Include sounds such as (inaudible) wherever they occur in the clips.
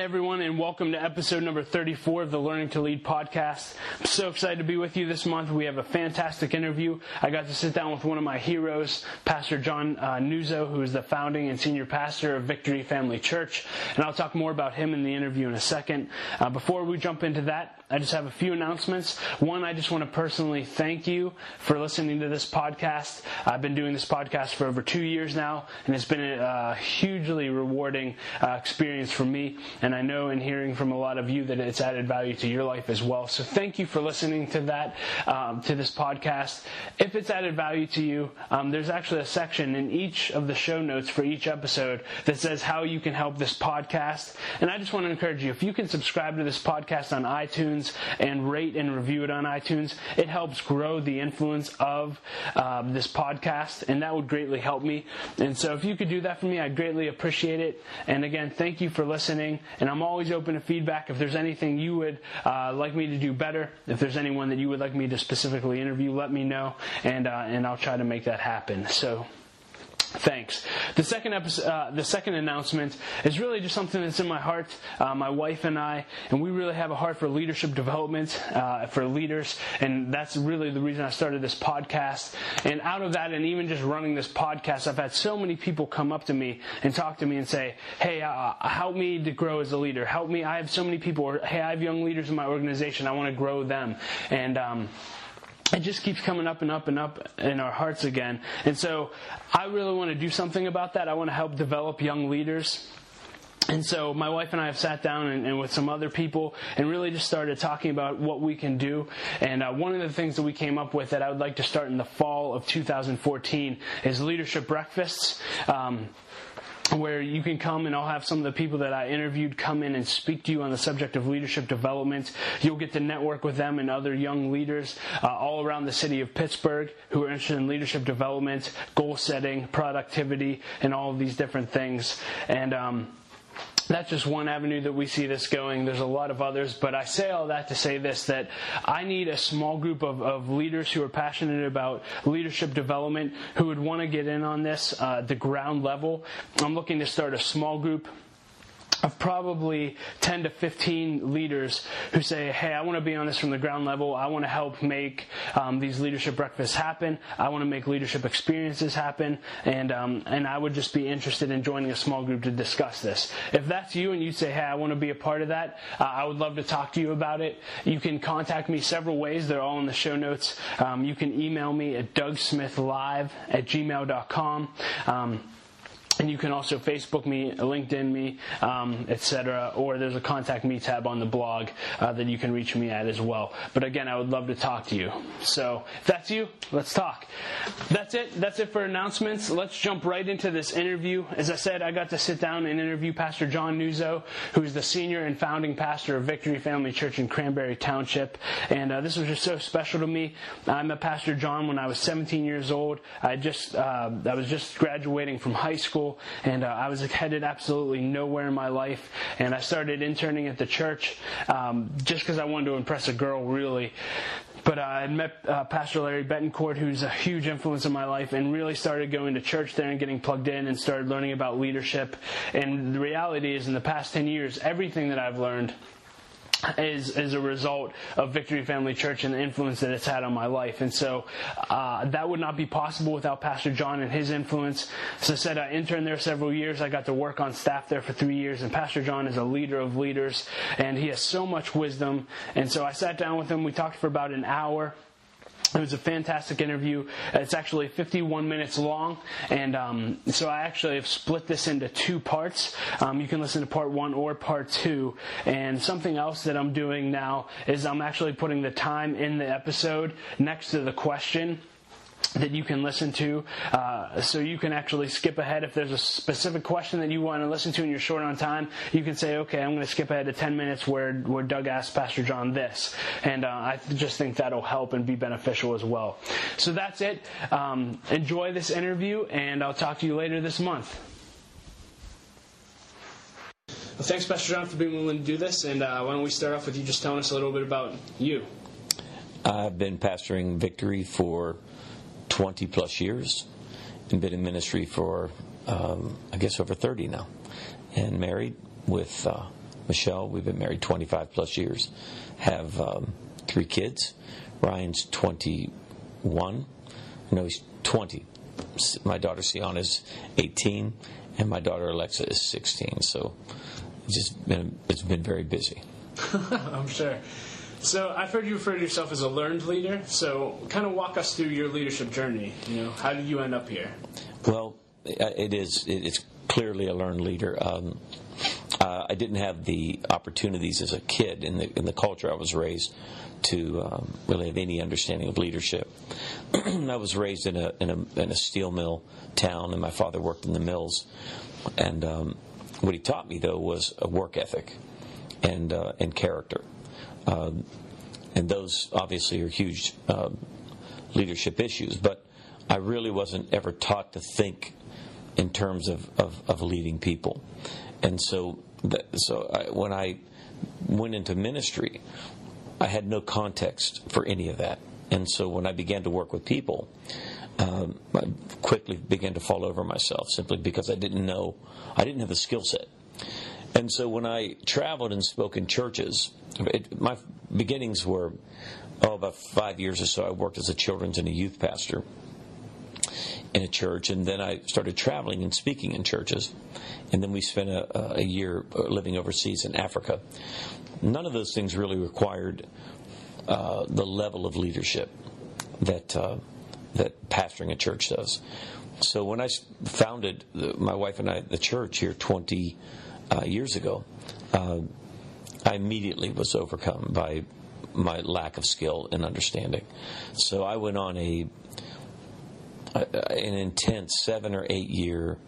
Everyone, and welcome to episode number 34 of the Learning to Lead podcast. I'm so excited to be with you this month. We have a fantastic interview. I got to sit down with one of my heroes, Pastor John uh, Nuzzo, who is the founding and senior pastor of Victory Family Church, and I'll talk more about him in the interview in a second. Uh, before we jump into that, I just have a few announcements. One, I just want to personally thank you for listening to this podcast. I've been doing this podcast for over two years now, and it's been a hugely rewarding uh, experience for me and I know in hearing from a lot of you that it's added value to your life as well. So thank you for listening to that, um, to this podcast. If it's added value to you, um, there's actually a section in each of the show notes for each episode that says how you can help this podcast. And I just want to encourage you, if you can subscribe to this podcast on iTunes and rate and review it on iTunes, it helps grow the influence of um, this podcast, and that would greatly help me. And so if you could do that for me, I'd greatly appreciate it. And again, thank you for listening and I'm always open to feedback. If there's anything you would uh, like me to do better, if there's anyone that you would like me to specifically interview, let me know, and uh, and I'll try to make that happen. So. Thanks. The second episode, uh, the second announcement is really just something that's in my heart. Uh, my wife and I, and we really have a heart for leadership development uh, for leaders, and that's really the reason I started this podcast. And out of that, and even just running this podcast, I've had so many people come up to me and talk to me and say, "Hey, uh, help me to grow as a leader. Help me. I have so many people. Or, hey, I have young leaders in my organization. I want to grow them." And um, it just keeps coming up and up and up in our hearts again. And so I really want to do something about that. I want to help develop young leaders. And so my wife and I have sat down and, and, with some other people and really just started talking about what we can do. And uh, one of the things that we came up with that I would like to start in the fall of 2014 is leadership breakfasts. Um, where you can come and I'll have some of the people that I interviewed come in and speak to you on the subject of leadership development. You'll get to network with them and other young leaders uh, all around the city of Pittsburgh who are interested in leadership development, goal setting, productivity, and all of these different things. And um, that's just one avenue that we see this going. There's a lot of others, but I say all that to say this that I need a small group of, of leaders who are passionate about leadership development who would want to get in on this, uh, the ground level. I'm looking to start a small group of probably 10 to 15 leaders who say, Hey, I want to be on this from the ground level. I want to help make um, these leadership breakfasts happen. I want to make leadership experiences happen. And, um, and I would just be interested in joining a small group to discuss this. If that's you and you say, Hey, I want to be a part of that, uh, I would love to talk to you about it. You can contact me several ways. They're all in the show notes. Um, you can email me at dougsmithlive at gmail.com. Um, and you can also Facebook me, LinkedIn me, um, etc. Or there's a contact me tab on the blog uh, that you can reach me at as well. But again, I would love to talk to you. So if that's you, let's talk. That's it. That's it for announcements. Let's jump right into this interview. As I said, I got to sit down and interview Pastor John Nuzzo, who's the senior and founding pastor of Victory Family Church in Cranberry Township. And uh, this was just so special to me. I met Pastor John when I was 17 years old. I just uh, I was just graduating from high school and uh, I was headed absolutely nowhere in my life. And I started interning at the church um, just because I wanted to impress a girl, really. But uh, I met uh, Pastor Larry Betancourt, who's a huge influence in my life, and really started going to church there and getting plugged in and started learning about leadership. And the reality is, in the past 10 years, everything that I've learned is as a result of Victory Family Church and the influence that it's had on my life. And so uh, that would not be possible without Pastor John and his influence. As I said, I interned there several years. I got to work on staff there for three years, and Pastor John is a leader of leaders, and he has so much wisdom. And so I sat down with him. We talked for about an hour. It was a fantastic interview. It's actually 51 minutes long, and um, so I actually have split this into two parts. Um, you can listen to part one or part two. And something else that I'm doing now is I'm actually putting the time in the episode next to the question that you can listen to. Uh, so you can actually skip ahead if there's a specific question that you want to listen to and you're short on time. You can say, okay, I'm going to skip ahead to 10 minutes where, where Doug asked Pastor John this. And uh, I just think that'll help and be beneficial as well. So that's it. Um, enjoy this interview, and I'll talk to you later this month. Well, thanks, Pastor John, for being willing to do this. And uh, why don't we start off with you just telling us a little bit about you? I've been pastoring Victory for 20 plus years and been in ministry for, um, I guess, over 30 now. And married with uh, Michelle. We've been married 25 plus years. Have um, three kids. Ryan's 21. No, he's 20. My daughter Sienna is 18, and my daughter Alexa is 16. So it's just been it's been very busy. (laughs) I'm sure. So I've heard you refer to yourself as a learned leader. So kind of walk us through your leadership journey. You know, how did you end up here? Well, it is it's clearly a learned leader. Um, uh, I didn't have the opportunities as a kid in the in the culture I was raised to um, really have any understanding of leadership. (clears throat) I was raised in a, in a, in a steel mill town, and my father worked in the mills. And um, what he taught me though was a work ethic and uh, and character. Um, and those obviously are huge uh, leadership issues. But I really wasn't ever taught to think in terms of, of, of leading people. And so, that, so I, when I went into ministry, I had no context for any of that. And so when I began to work with people, um, I quickly began to fall over myself simply because I didn't know, I didn't have the skill set. And so when I traveled and spoke in churches, it, my beginnings were, oh, about five years or so, I worked as a children's and a youth pastor in a church, and then I started traveling and speaking in churches. And then we spent a, a year living overseas in Africa. None of those things really required uh, the level of leadership that uh, that pastoring a church does. So when I founded my wife and I the church here 20 uh, years ago, uh, I immediately was overcome by my lack of skill and understanding. So I went on a an intense seven or eight year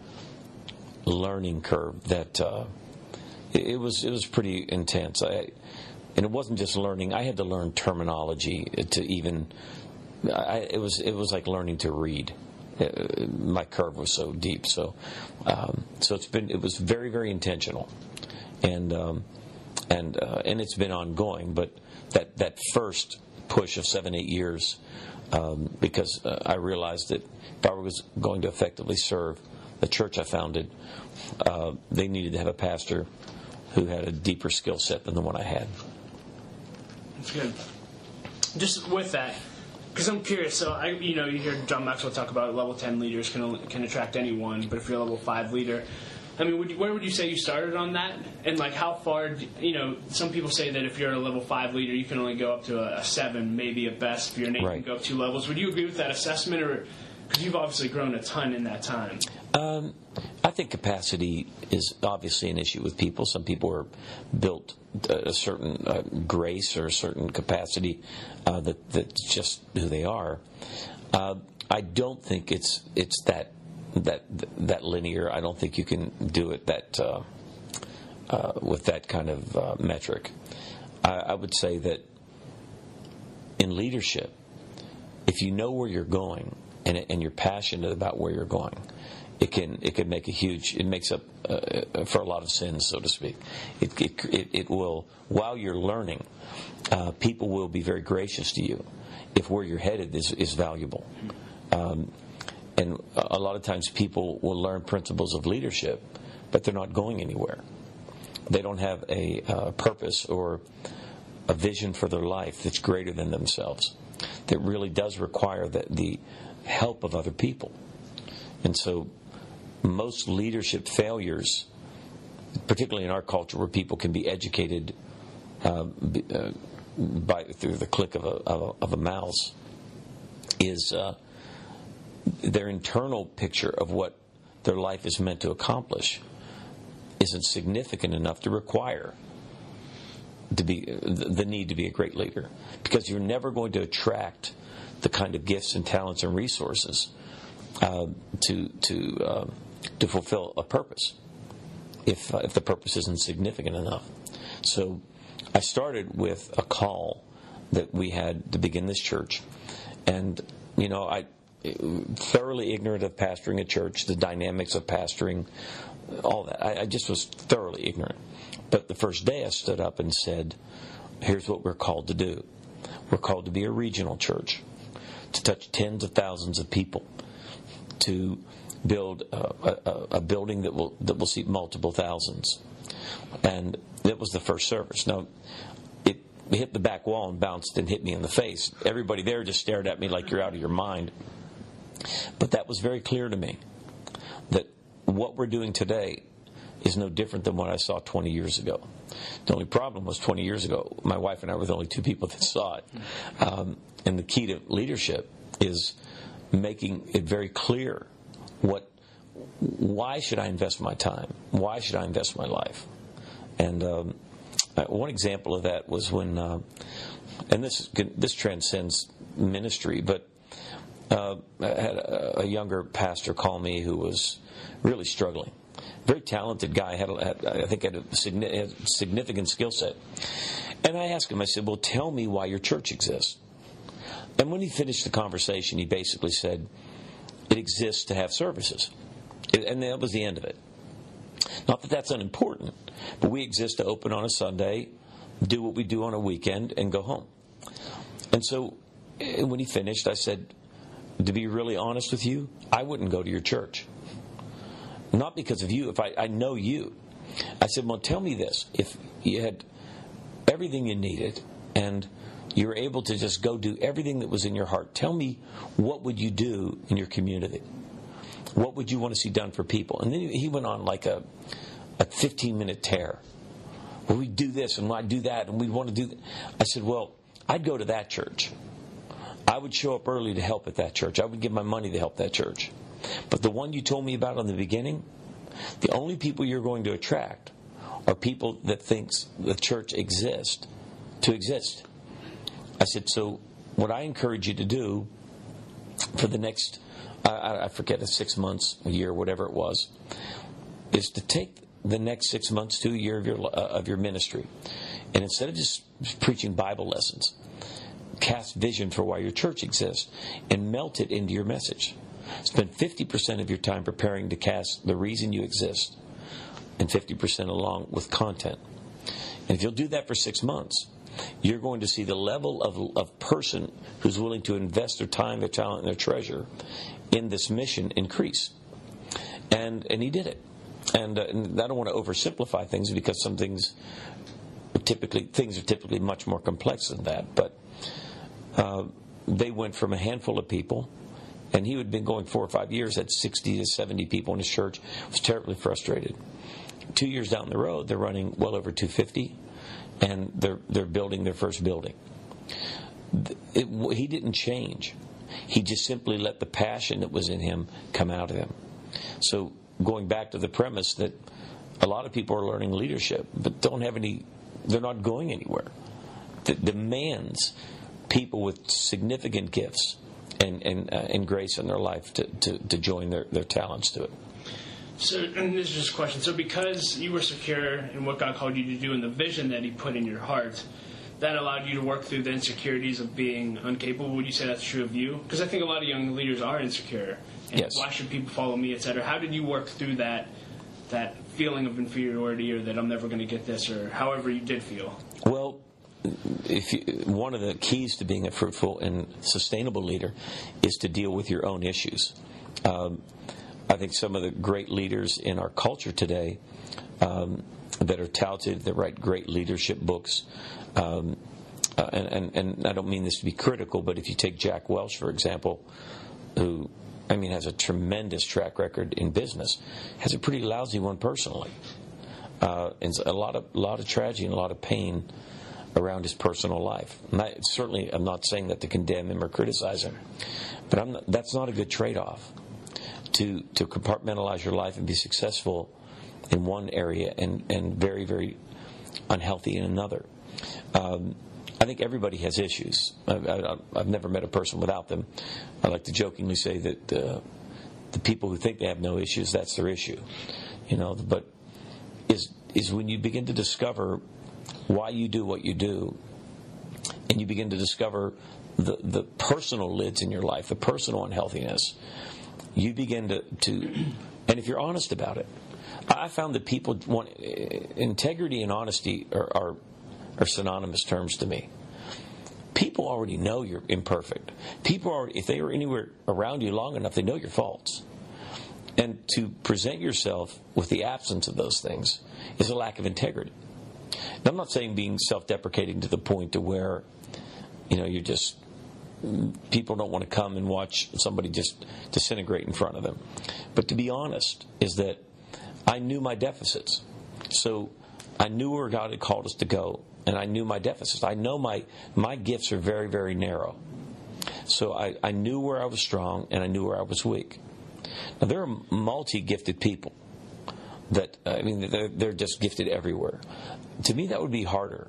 learning curve that uh, it, was it was pretty intense. I, and it wasn't just learning; I had to learn terminology to even. I, it was it was like learning to read. Uh, my curve was so deep, so um, so it's been it was very very intentional, and um, and uh, and it's been ongoing. But that that first push of seven eight years um, because uh, I realized that if I was going to effectively serve the church I founded, uh, they needed to have a pastor who had a deeper skill set than the one I had. That's good. Just with that, because I'm curious. So I, you know, you hear John Maxwell talk about level ten leaders can can attract anyone, but if you're a level five leader, I mean, would you, where would you say you started on that? And like, how far? Do, you know, some people say that if you're a level five leader, you can only go up to a, a seven, maybe a best. If you're an eight, right. you can go up two levels. Would you agree with that assessment, or because you've obviously grown a ton in that time? Um, I think capacity is obviously an issue with people. Some people are built a certain uh, grace or a certain capacity uh, that that's just who they are. Uh, I don't think it's it's that that that linear. I don't think you can do it that uh, uh, with that kind of uh, metric. I, I would say that in leadership, if you know where you're going and, and you're passionate about where you're going, it can it can make a huge it makes up uh, uh for a lot of sins, so to speak. It it, it, will while you're learning, uh, people will be very gracious to you if where you're headed is is valuable. Um, and a lot of times people will learn principles of leadership, but they're not going anywhere. They don't have a uh, purpose or a vision for their life that's greater than themselves, that really does require the, the help of other people. And so most leadership failures, particularly in our culture where people can be educated uh, uh, by through the click of a, of a, of a mouse, is uh, their internal picture of what their life is meant to accomplish isn't significant enough to require to be the need to be a great leader. Because you're never going to attract the kind of gifts and talents and resources uh, to to uh, to fulfill a purpose if uh, if the purpose isn't significant enough. So I started with a call that we had to begin this church, and you know I thoroughly ignorant of pastoring a church, the dynamics of pastoring, all that. I, I, just was thoroughly ignorant. But the first day I stood up and said, here's what we're called to do. We're called to be a regional church, to touch tens of thousands of people, to build a, a, a building that will that will seat multiple thousands, and it was the first service. Now, it hit the back wall and bounced and hit me in the face. Everybody there just stared at me like you're out of your mind. But that was very clear to me that what we're doing today is no different than what I saw 20 years ago. The only problem was 20 years ago, my wife and I were the only two people that saw it. Um, and the key to leadership is making it very clear what why should I invest my time? Why should I invest my life? And um, uh, one example of that was when, uh, and this this transcends ministry, but uh, I had a, a, younger pastor call me who was really struggling. Very talented guy, had, had I think had a significant skill set. And I asked him, I said, "Well, tell me why your church exists." And when he finished the conversation, he basically said, "It exists to have services," and that was the end of it. Not that that's unimportant, but we exist to open on a Sunday, do what we do on a weekend, and go home. And so eh, when he finished, I said, to be really honest with you, I wouldn't go to your church. Not because of you, if I, I know you. I said, well, tell me this. If you had everything you needed and you were able to just go do everything that was in your heart, tell me what would you do in your community? What would you want to see done for people? And then he went on like a, a 15 minute tear. Well, we do this and I do that and we want to do. I said, well, I'd go to that church. I would show up early to help at that church. I would give my money to help that church. But the one you told me about in the beginning, the only people you're going to attract are people that thinks the church exists to exist. I said, so what I encourage you to do for the next I, I forget, six months, a year, whatever it was, is to take the next six months to a year of your uh, of your ministry, and instead of just preaching Bible lessons, cast vision for why your church exists and melt it into your message. Spend 50% of your time preparing to cast the reason you exist, and 50% along with content. And if you'll do that for six months, you're going to see the level of, of person who's willing to invest their time, their talent, and their treasure in this mission increase. And, and he did it. And, uh, and I don't want to oversimplify things because some things typically things are typically much more complex than that. But uh, they went from a handful of people, and he had been going four or five years, had 60 to 70 people in his church, was terribly frustrated. Two years down the road, they're running well over 250, and they're they're building their first building. It, he didn't change. He just simply let the passion that was in him come out of him. So, going back to the premise that a lot of people are learning leadership, but don't have any, they're not going anywhere. That demands people with significant gifts and, and, uh, and grace in their life to, to, to join their, their talents to it. So, and this is just a question. So, because you were secure in what God called you to do and the vision that He put in your heart, that allowed you to work through the insecurities of being incapable. Would you say that's true of you? Because I think a lot of young leaders are insecure. And yes. Why should people follow me, etc. How did you work through that that feeling of inferiority, or that I'm never going to get this, or however you did feel? Well, if you, one of the keys to being a fruitful and sustainable leader is to deal with your own issues. Um, I think some of the great leaders in our culture today um, that are touted, that write great leadership books, um, uh, and, and, and, I don't mean this to be critical, but if you take Jack Welch, for example, who, I mean, has a tremendous track record in business, has a pretty lousy one personally. Uh, and a lot of, lot of tragedy and a lot of pain around his personal life. I, certainly, I'm not saying that to condemn him or criticize him, but not, that's not a good trade off. To, to compartmentalize your life and be successful in one area and, and very, very unhealthy in another. Um, I think everybody has issues. I, have never met a person without them. I like to jokingly say that uh, the people who think they have no issues, that's their issue. You know, but is is when you begin to discover why you do what you do, and you begin to discover the the personal lids in your life, the personal unhealthiness. You begin to to, and if you're honest about it, I found that people want integrity and honesty are, are are synonymous terms to me. People already know you're imperfect. People are, if they are anywhere around you long enough, they know your faults. And to present yourself with the absence of those things is a lack of integrity. Now, I'm not saying being self-deprecating to the point to where, you know, you're just people don't want to come and watch somebody just disintegrate in front of them. But to be honest, is that I knew my deficits. So I knew where God had called us to go, and I knew my deficits. I know my my gifts are very, very narrow. So I, I knew where I was strong and I knew where I was weak. Now there are multi-gifted people that I mean they're, they're just gifted everywhere. To me, that would be harder.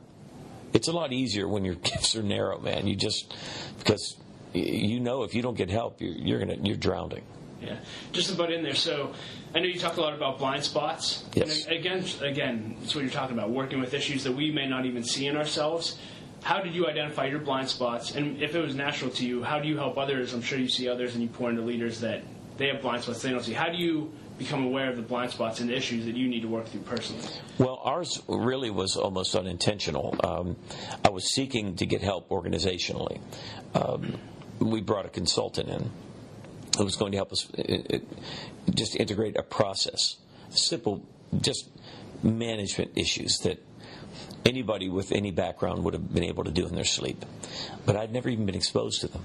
It's a lot easier when your (laughs) gifts are narrow, man. You just because you know if you don't get help, you're, you're gonna you're drowning. Yeah, just about in there. So, I know you talk a lot about blind spots. Yes. And again, again, it's what you're talking about. Working with issues that we may not even see in ourselves. How did you identify your blind spots? And if it was natural to you, how do you help others? I'm sure you see others, and you point to leaders that they have blind spots they don't see. How do you become aware of the blind spots and issues that you need to work through personally? Well, ours really was almost unintentional. Um, I was seeking to get help organizationally. Um, we brought a consultant in who was going to help us it, it, just integrate a process, simple, just management issues that anybody with any background would have been able to do in their sleep. But I'd never even been exposed to them.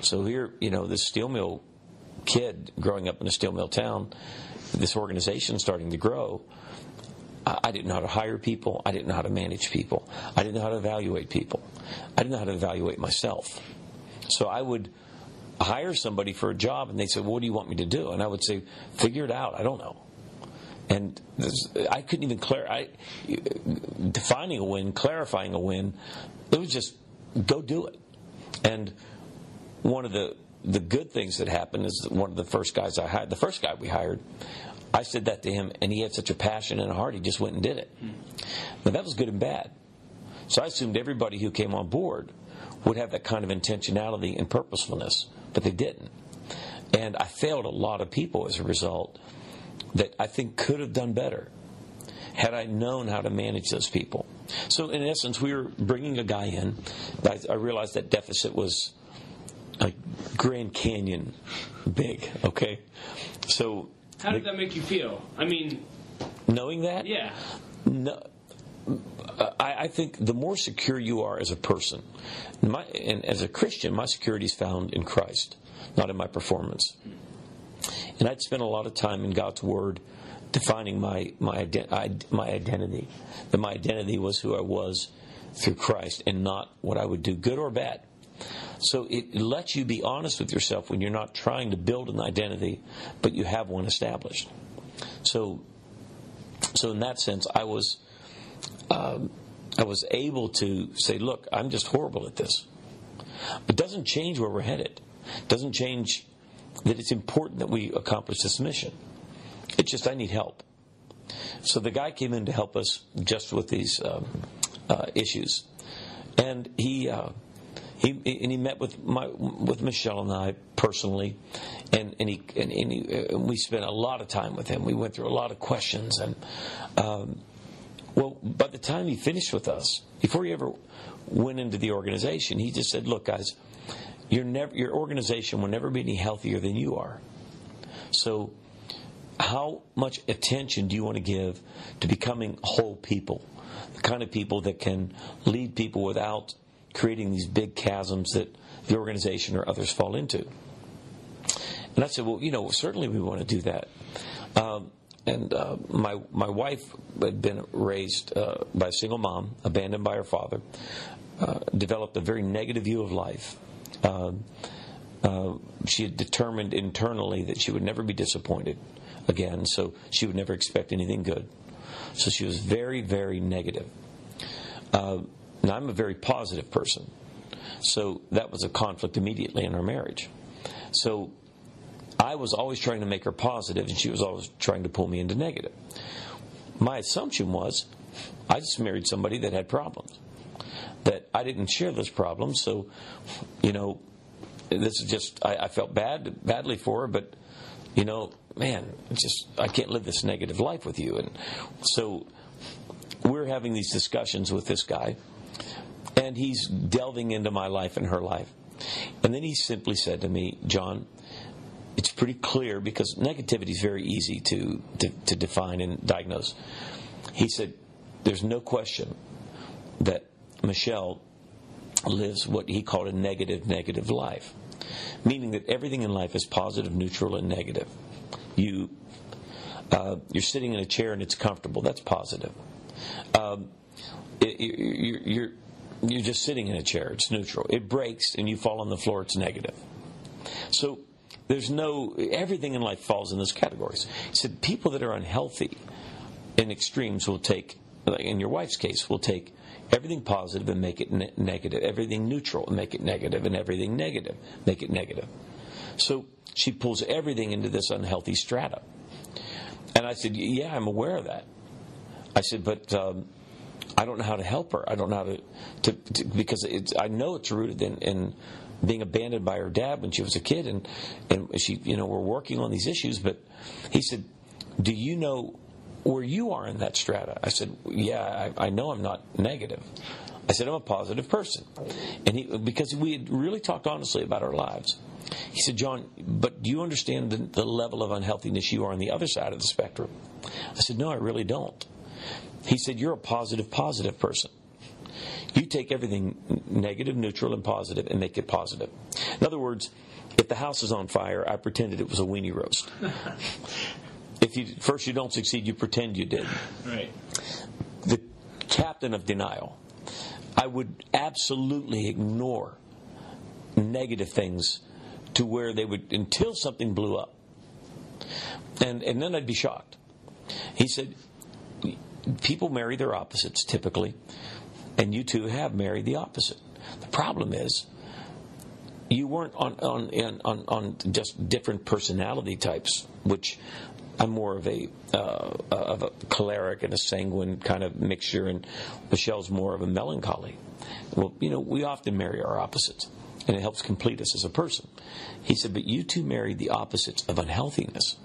So here, you know, this steel mill kid growing up in a steel mill town, this organization starting to grow, I didn't know how to hire people. I didn't know how to manage people. I didn't know how to evaluate people. I didn't know how to evaluate myself. So I would hire somebody for a job and they said, well, What do you want me to do? And I would say, Figure it out. I don't know. And this, I couldn't even clarify. Defining a win, clarifying a win, it was just go do it. And one of the the good things that happened is one of the first guys I hired, the first guy we hired, I said that to him, and he had such a passion and a heart, he just went and did it. Hmm. Now, that was good and bad. So I assumed everybody who came on board would have that kind of intentionality and purposefulness, but they didn't. And I failed a lot of people as a result that I think could have done better had I known how to manage those people. So, in essence, we were bringing a guy in. I, I realized that deficit was like Grand Canyon big. Okay, so how did that make you feel? I mean, knowing that, yeah. No, I, I, think the more secure you are as a person, my, and as a Christian, my security is found in Christ, not in my performance. And I'd spent a lot of time in God's Word defining my my, my identity. That my identity was who I was through Christ, and not what I would do, good or bad. So it lets you be honest with yourself when you're not trying to build an identity, but you have one established. So, so in that sense, I was, um, I was able to say, look, I'm just horrible at this. It doesn't change where we're headed. It doesn't change that it's important that we accomplish this mission. It's just I need help. So the guy came in to help us just with these um, uh, issues, and he. Uh, he, and he met with my with Michelle and I personally, and and he and, and, he, and uh, we spent a lot of time with him. We went through a lot of questions, and um, well, by the time he finished with us, before he ever went into the organization, he just said, "Look, guys, never your organization will never be any healthier than you are. So." How much attention do you want to give to becoming whole people? The kind of people that can lead people without creating these big chasms that the organization or others fall into. And I said, well, you know, certainly we want to do that. Um, and uh, my my wife had been raised uh, by a single mom, abandoned by her father, uh, developed a very negative view of life. Um, uh, she had determined internally that she would never be disappointed again, so she would never expect anything good. So she was very, very negative. Now, I'm a very positive person. So that was a conflict immediately in our marriage. So I was always trying to make her positive, and she was always trying to pull me into negative. My assumption was I just married somebody that had problems, that I didn't share those problems. So, you know, this is just, I, I felt bad, badly for her, but, you know, man, just, I can't live this negative life with you. And so we're having these discussions with this guy and he's delving into my life and her life. And then he simply said to me, John, it's pretty clear because negativity is very easy to, to, to define and diagnose. He said, There's no question that Michelle lives what he called a negative, negative life, meaning that everything in life is positive, neutral, and negative. You, uh, you're sitting in a chair and it's comfortable. That's positive. Um, it, you're, you're, you're just sitting in a chair. It's neutral. It breaks and you fall on the floor. It's negative. So there's no everything in life falls in those categories. He said people that are unhealthy in extremes will take, in your wife's case, will take everything positive and make it ne- negative, everything neutral and make it negative, and everything negative make it negative. So she pulls everything into this unhealthy strata. And I said, Yeah, I'm aware of that. I said, But um, I don't know how to help her. I don't know how to, to, to because I know it's rooted in, in being abandoned by her dad when she was a kid, and and she, you know, we're working on these issues. But he said, "Do you know where you are in that strata?" I said, "Yeah, I, I know I'm not negative." I said, "I'm a positive person," and he because we had really talked honestly about our lives. He said, John, but do you understand the, the level of unhealthiness you are on the other side of the spectrum? I said, No, I really don't. He said, You're a positive, positive person. You take everything negative, neutral, and positive and make it positive. In other words, if the house is on fire, I pretended it was a weenie roast. if you first you don't succeed, you pretend you did. Right. The captain of denial. I would absolutely ignore negative things to where they would until something blew up. And and then I'd be shocked. He said people marry their opposites typically and you two have married the opposite. The problem is, you weren't on on on, on just different personality types, which I'm more of a uh, of a choleric and a sanguine kind of mixture, and Michelle's more of a melancholy. Well, you know, we often marry our opposites, and it helps complete us as a person. He said, but you two married the opposites of unhealthiness.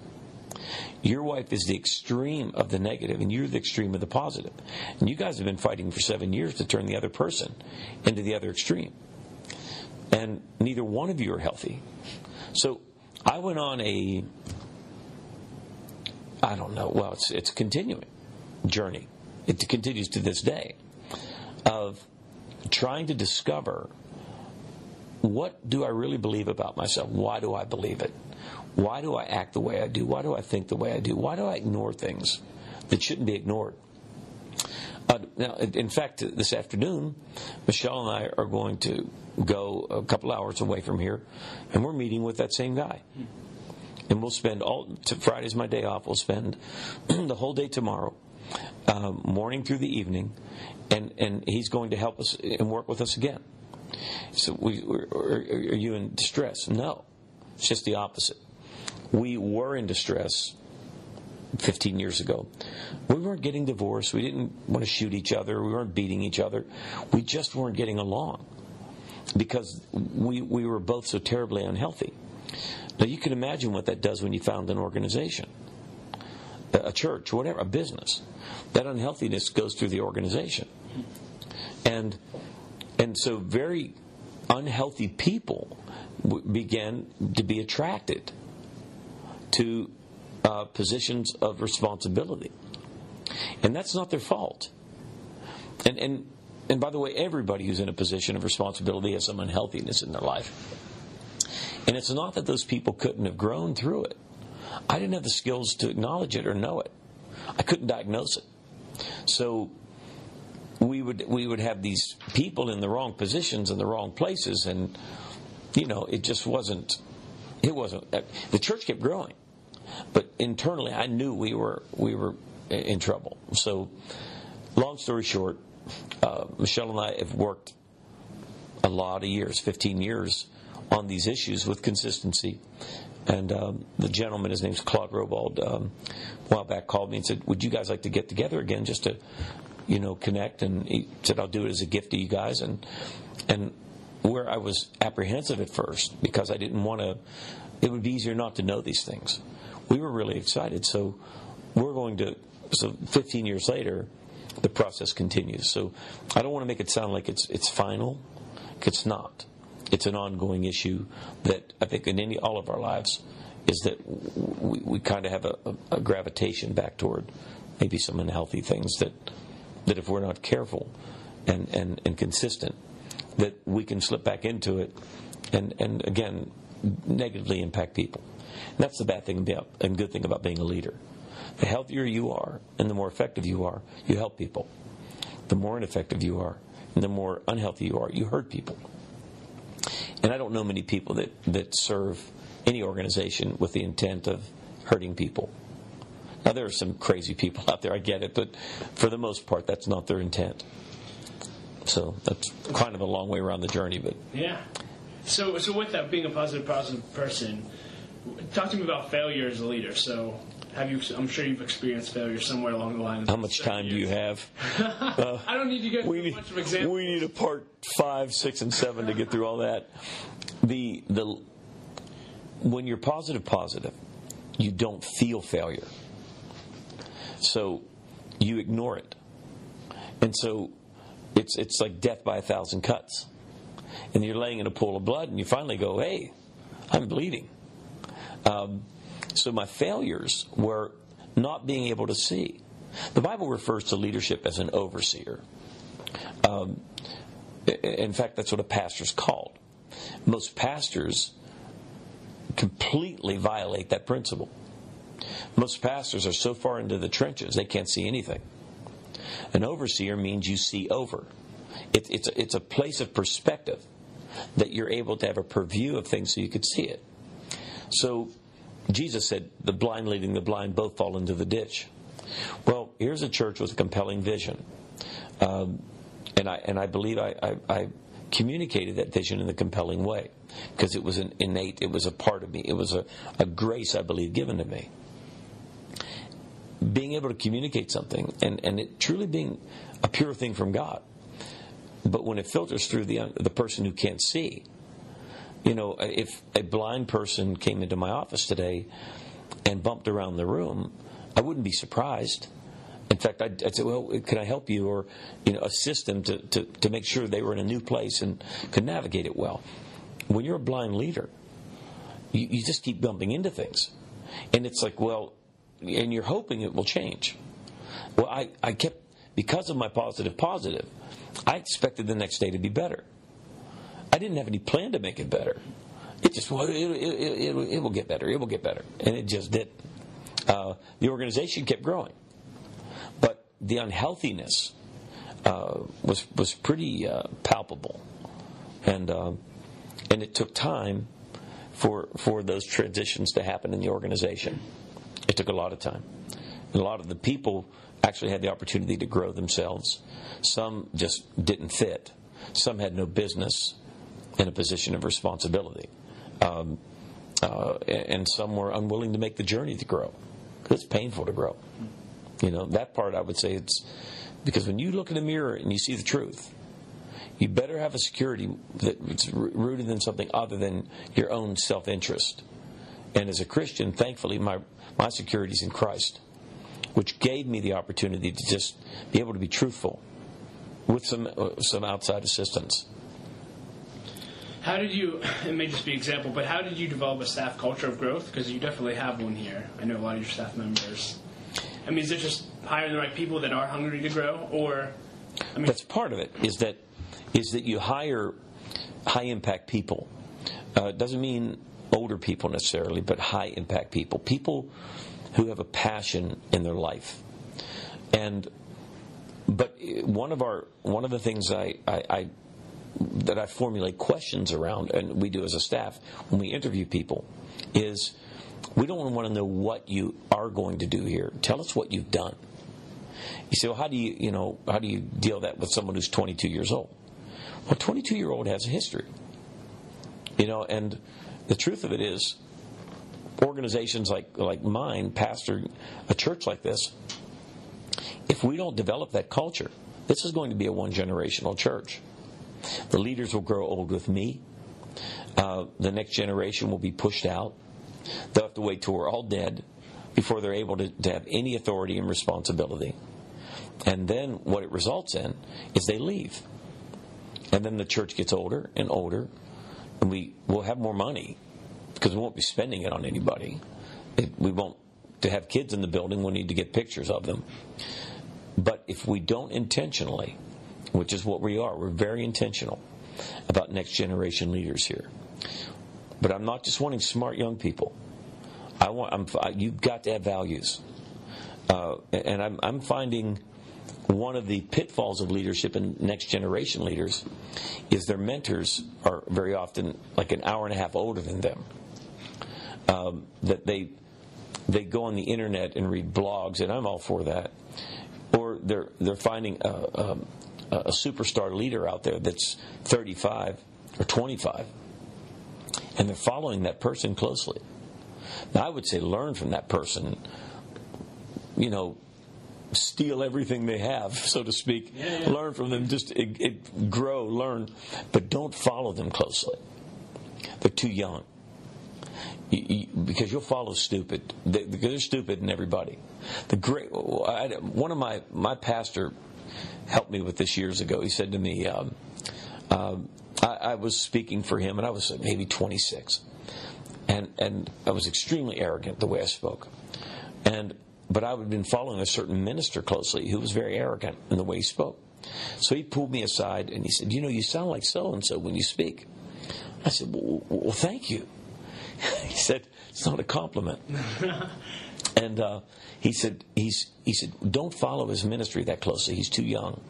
Your wife is the extreme of the negative, and you're the extreme of the positive. And you guys have been fighting for seven years to turn the other person into the other extreme. And neither one of you are healthy. So I went on a, I don't know, well, it's, it's a continuing journey. It continues to this day of trying to discover what do I really believe about myself? Why do I believe it? Why do I act the way I do? Why do I think the way I do? Why do I ignore things that shouldn't be ignored? Uh, now, in fact, this afternoon, Michelle and I are going to go a couple hours away from here, and we're meeting with that same guy. And we'll spend all Friday's my day off. We'll spend (clears throat) the whole day tomorrow, uh, morning through the evening, and and he's going to help us and work with us again. So, we, are, are you in distress? No, it's just the opposite we were in distress 15 years ago. We weren't getting divorced. We didn't want to shoot each other. We weren't beating each other. We just weren't getting along because we, we were both so terribly unhealthy. Now, you can imagine what that does when you found an organization, a church, whatever, a business. That unhealthiness goes through the organization. And, and so, very unhealthy people began to be attracted to uh, positions of responsibility. And that's not their fault. And, and, and by the way, everybody who's in a position of responsibility has some unhealthiness in their life. And it's not that those people couldn't have grown through it. I didn't have the skills to acknowledge it or know it. I couldn't diagnose it. So we would we would have these people in the wrong positions in the wrong places and you know it just wasn't it wasn't the church kept growing but internally, I knew we were we were in trouble. So, long story short, uh, Michelle and I have worked a lot of years, 15 years, on these issues with consistency. And um, the gentleman, his name's Claude Robald, um, a while back called me and said, "Would you guys like to get together again, just to, you know, connect?" And he said, "I'll do it as a gift to you guys." And and where I was apprehensive at first because I didn't want to, it would be easier not to know these things we were really excited. So we're going to, so 15 years later, the process continues. So I don't want to make it sound like it's it's final. It's not. It's an ongoing issue that I think in any all of our lives is that we, we kind of have a, a, a gravitation back toward maybe some unhealthy things that that if we're not careful and, and, and consistent, that we can slip back into it and, and again negatively impact people. And that's the bad thing about and good thing about being a leader. The healthier you are and the more effective you are, you help people. The more ineffective you are and the more unhealthy you are, you hurt people. And I don't know many people that, that serve any organization with the intent of hurting people. Now, there are some crazy people (laughs) out there, I get it, but for the most part, that's not their intent. So that's kind of a long way around the journey, but. Yeah. So, so with that, being a positive, positive person, talk to me about failure as a leader. So, have you? I'm sure you've experienced failure somewhere along the line. How much time do you have? Uh, (laughs) I don't need to get we need, much of examples. We need a part five, six, and seven to get through all that. The the when you're positive, positive, you don't feel failure. So you ignore it. And so it's, it's like death by a thousand cuts. And you're laying in a pool of blood, and you finally go, hey, I'm bleeding. Um, so my failures were not being able to see. The Bible refers to leadership as an overseer. Um, in fact, that's what a pastor's called. Most pastors completely violate that principle. Most pastors are so far into the trenches they can't see anything. An overseer means you see over. It, it's, a, it's a place of perspective that you're able to have a purview of things so you could see it. So Jesus said, the blind leading the blind both fall into the ditch. Well, here's a church with a compelling vision. Um, and, I, and I believe I, I, I communicated that vision in a compelling way because it was an innate, it was a part of me, it was a, a grace, I believe, given to me being able to communicate something and, and it truly being a pure thing from God. But when it filters through the, the person who can't see, you know, uh, if a blind person came into my office today and bumped around the room, I wouldn't be surprised. In fact, I'd, I'd, say, well, can I help you or, you know, assist them to, to, to make sure they were in a new place and could navigate it well. When you're a blind leader, you, you just keep bumping into things. And it's like, well, and you're hoping it will change. Well, I, I kept, because of my positive positive, I expected the next day to be better. I didn't have any plan to make it better. It just, well, it, it, it, it will get better, it will get better. And it just did. Uh, the organization kept growing. But the unhealthiness uh, was, was pretty uh, palpable. And, uh, and it took time for, for those transitions to happen in the organization. It took a lot of time. And a lot of the people actually had the opportunity to grow themselves. Some just didn't fit. Some had no business in a position of responsibility. Um, uh, and some were unwilling to make the journey to grow. It's painful to grow. You know, that part I would say it's because when you look in the mirror and you see the truth, you better have a security that's rooted in something other than your own self interest. And as a Christian, thankfully, my my security is in Christ, which gave me the opportunity to just be able to be truthful with some uh, some outside assistance. How did you? (laughs) It may just be example, but how did you develop a staff culture of growth? Because you definitely have one here. I know a lot of your staff members. I mean, is it just hiring the right people that are hungry to grow, or? I mean, that's part of it. Is that is that you hire high impact people. Uh, it doesn't mean older people necessarily, but high impact people, people who have a passion in their life. And but one of our one of the things I, I, I that I formulate questions around, and we do as a staff when we interview people, is we don't want to know what you are going to do here. Tell us what you've done. You say, well, how do you, you know, how do you deal that with someone who's 22 years old? Well, 22 year old has a history, you know, and the truth of it is, organizations like, like mine, pastor a church like this, if we don't develop that culture, this is going to be a one generational church. The leaders will grow old with me. Uh, the next generation will be pushed out. They'll have to wait till we're all dead before they're able to, to have any authority and responsibility. And then what it results in is they leave. And then the church gets older and older and we will have more money, because we won't be spending it on anybody. It, we won't. To have kids in the building, we need to get pictures of them. But if we don't intentionally, which is what we are, we're very intentional about next generation leaders here. But I'm not just wanting smart young people. I want. I'm, you've got to have values, uh, and I'm, I'm finding one of the pitfalls of leadership and next generation leaders is their mentors are very often like an hour and a half older than them. Um, that they they go on the internet and read blogs, and I'm all for that. Or they're they're finding a, a, a superstar leader out there that's 35 or 25, and they're following that person closely. Now, I would say learn from that person. You know, steal everything they have, (laughs) so to speak. Yeah, yeah. Learn from them, just it, it, grow, learn, but don't follow them closely. They're too young. You, you, because you'll follow stupid. They, they're stupid in everybody. The great I, one of my my pastor helped me with this years ago. He said to me, um, um, I, I was speaking for him, and I was maybe 26, and and I was extremely arrogant the way I spoke, and but I had been following a certain minister closely who was very arrogant in the way he spoke. So he pulled me aside and he said, You know, you sound like so and so when you speak. I said, Well, well thank you. (laughs) he said, It's not a compliment. (laughs) and uh, he said, he's, he said, Don't follow his ministry that closely. He's too young.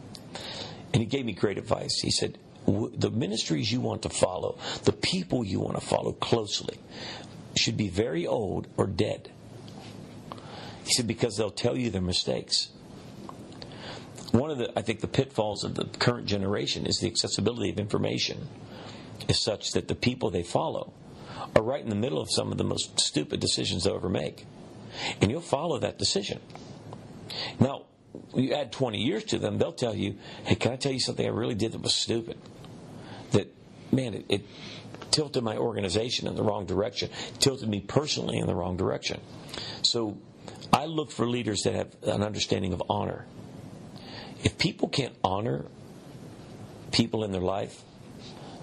And he gave me great advice. He said, The ministries you want to follow, the people you want to follow closely, should be very old or dead he said, because they'll tell you their mistakes. One of the, I think, the pitfalls of the current generation is the accessibility of information is such that the people they follow are right in the middle of some of the most stupid decisions they'll ever make. And you'll follow that decision. Now, you add 20 years to them, they'll tell you, hey, can I tell you something I really did that was stupid? That, man, it, it tilted my organization in the wrong direction, tilted me personally in the wrong direction. So I look for leaders that have an understanding of honor. If people can't honor people in their life,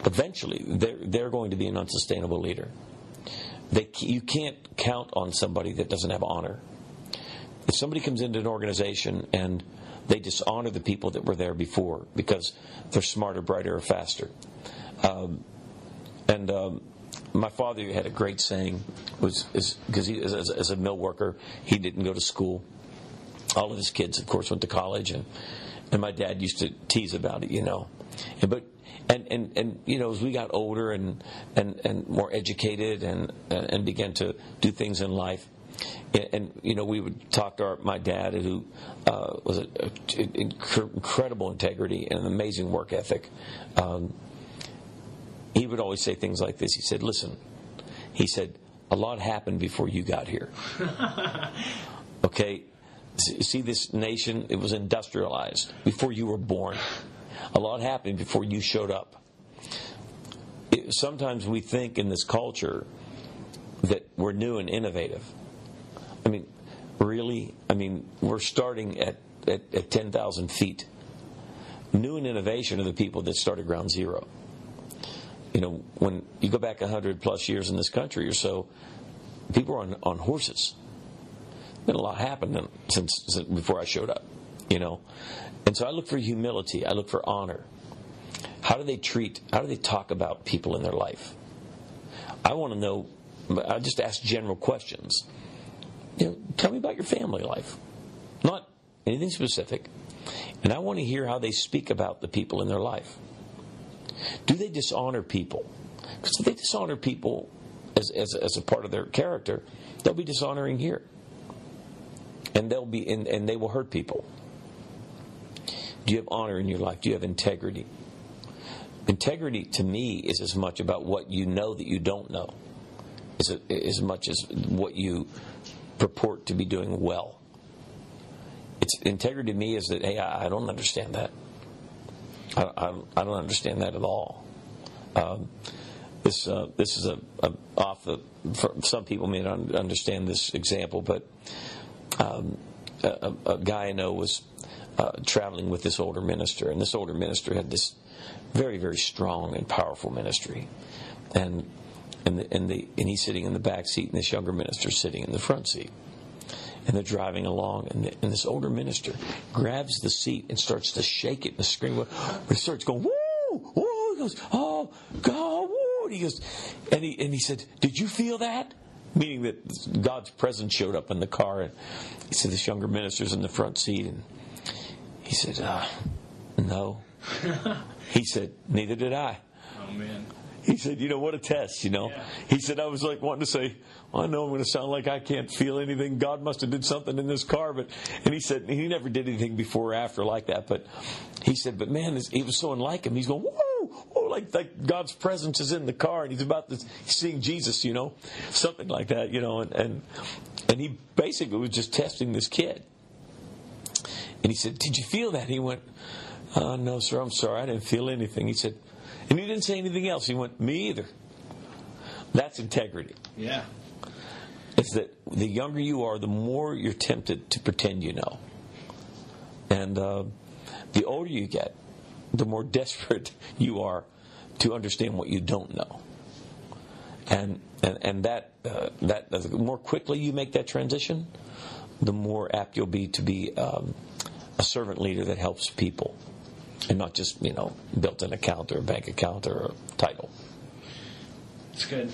eventually they're, they're going to be an unsustainable leader. They, you can't count on somebody that doesn't have honor. If somebody comes into an organization and they dishonor the people that were there before because they're smarter, brighter, or faster, um, and um, my father had a great saying, was because he as, as, a mill worker, he didn't go to school. All of his kids, of course, went to college, and and my dad used to tease about it, you know. And, but and, and and you know, as we got older and and and more educated and and began to do things in life, and, you know we would talk to our, my dad who uh, was an incredible integrity and an amazing work ethic um, he would always say things like this. He said, Listen, he said, a lot happened before you got here. (laughs) okay? See, this nation, it was industrialized before you were born. A lot happened before you showed up. It, sometimes we think in this culture that we're new and innovative. I mean, really? I mean, we're starting at, at, at 10,000 feet. New and innovation are the people that started ground zero you know, when you go back 100 plus years in this country or so, people were on, on horses. Been a lot happened since, since before I showed up, you know. And so I look for humility. I look for honor. How do they treat? How do they talk about people in their life? I want to know. I just ask general questions. You know, tell me about your family life, not anything specific. And I want to hear how they speak about the people in their life. Do they dishonor people? Because if they dishonor people as, as, as a part of their character, they'll be dishonoring here. And they'll be and, and they will hurt people. Do you have honor in your life? Do you have integrity? Integrity to me is as much about what you know that you don't know, as, as much as what you purport to be doing well. It's integrity to me is that hey, I, I don't understand that. I, I, I don't understand that at all. Um, this uh, this is a, a off the. some people may not understand this example, but um, a, a, guy I know was uh, traveling with this older minister, and this older minister had this very very strong and powerful ministry, and and the, and the and he's sitting in the back seat, and this younger minister's sitting in the front seat. And they're driving along, and, the, and this older minister grabs the seat and starts to shake it and scream. He starts going, "Woo, woo!" He goes, "Oh, God, woo!" And he goes, and he and he said, "Did you feel that?" Meaning that God's presence showed up in the car, and he said, "This younger minister's in the front seat," and he said, uh, "No." (laughs) he said, "Neither did I." Oh man. He said, "You know what a test, you know." Yeah. He said, "I was like wanting to say, well, I know I'm going to sound like I can't feel anything. God must have did something in this car, but." And he said he never did anything before or after like that, but he said, "But man, this- he was so unlike him. He's going, whoa, whoa, like like God's presence is in the car, and he's about to seeing Jesus, you know, something like that, you know." And and and he basically was just testing this kid. And he said, "Did you feel that?" He went, uh, "No, sir. I'm sorry. I didn't feel anything." He said, and he didn't say anything else. He went, "Me either." That's integrity. Yeah. It's that the younger you are, the more you're tempted to pretend you know, and uh, the older you get, the more (laughs) desperate you are to understand what you don't know. And and and that uh, that the more quickly you make that transition, the more apt you'll be to be um, a servant leader that helps people, and not just you know built an account or a bank account or a title. It's good.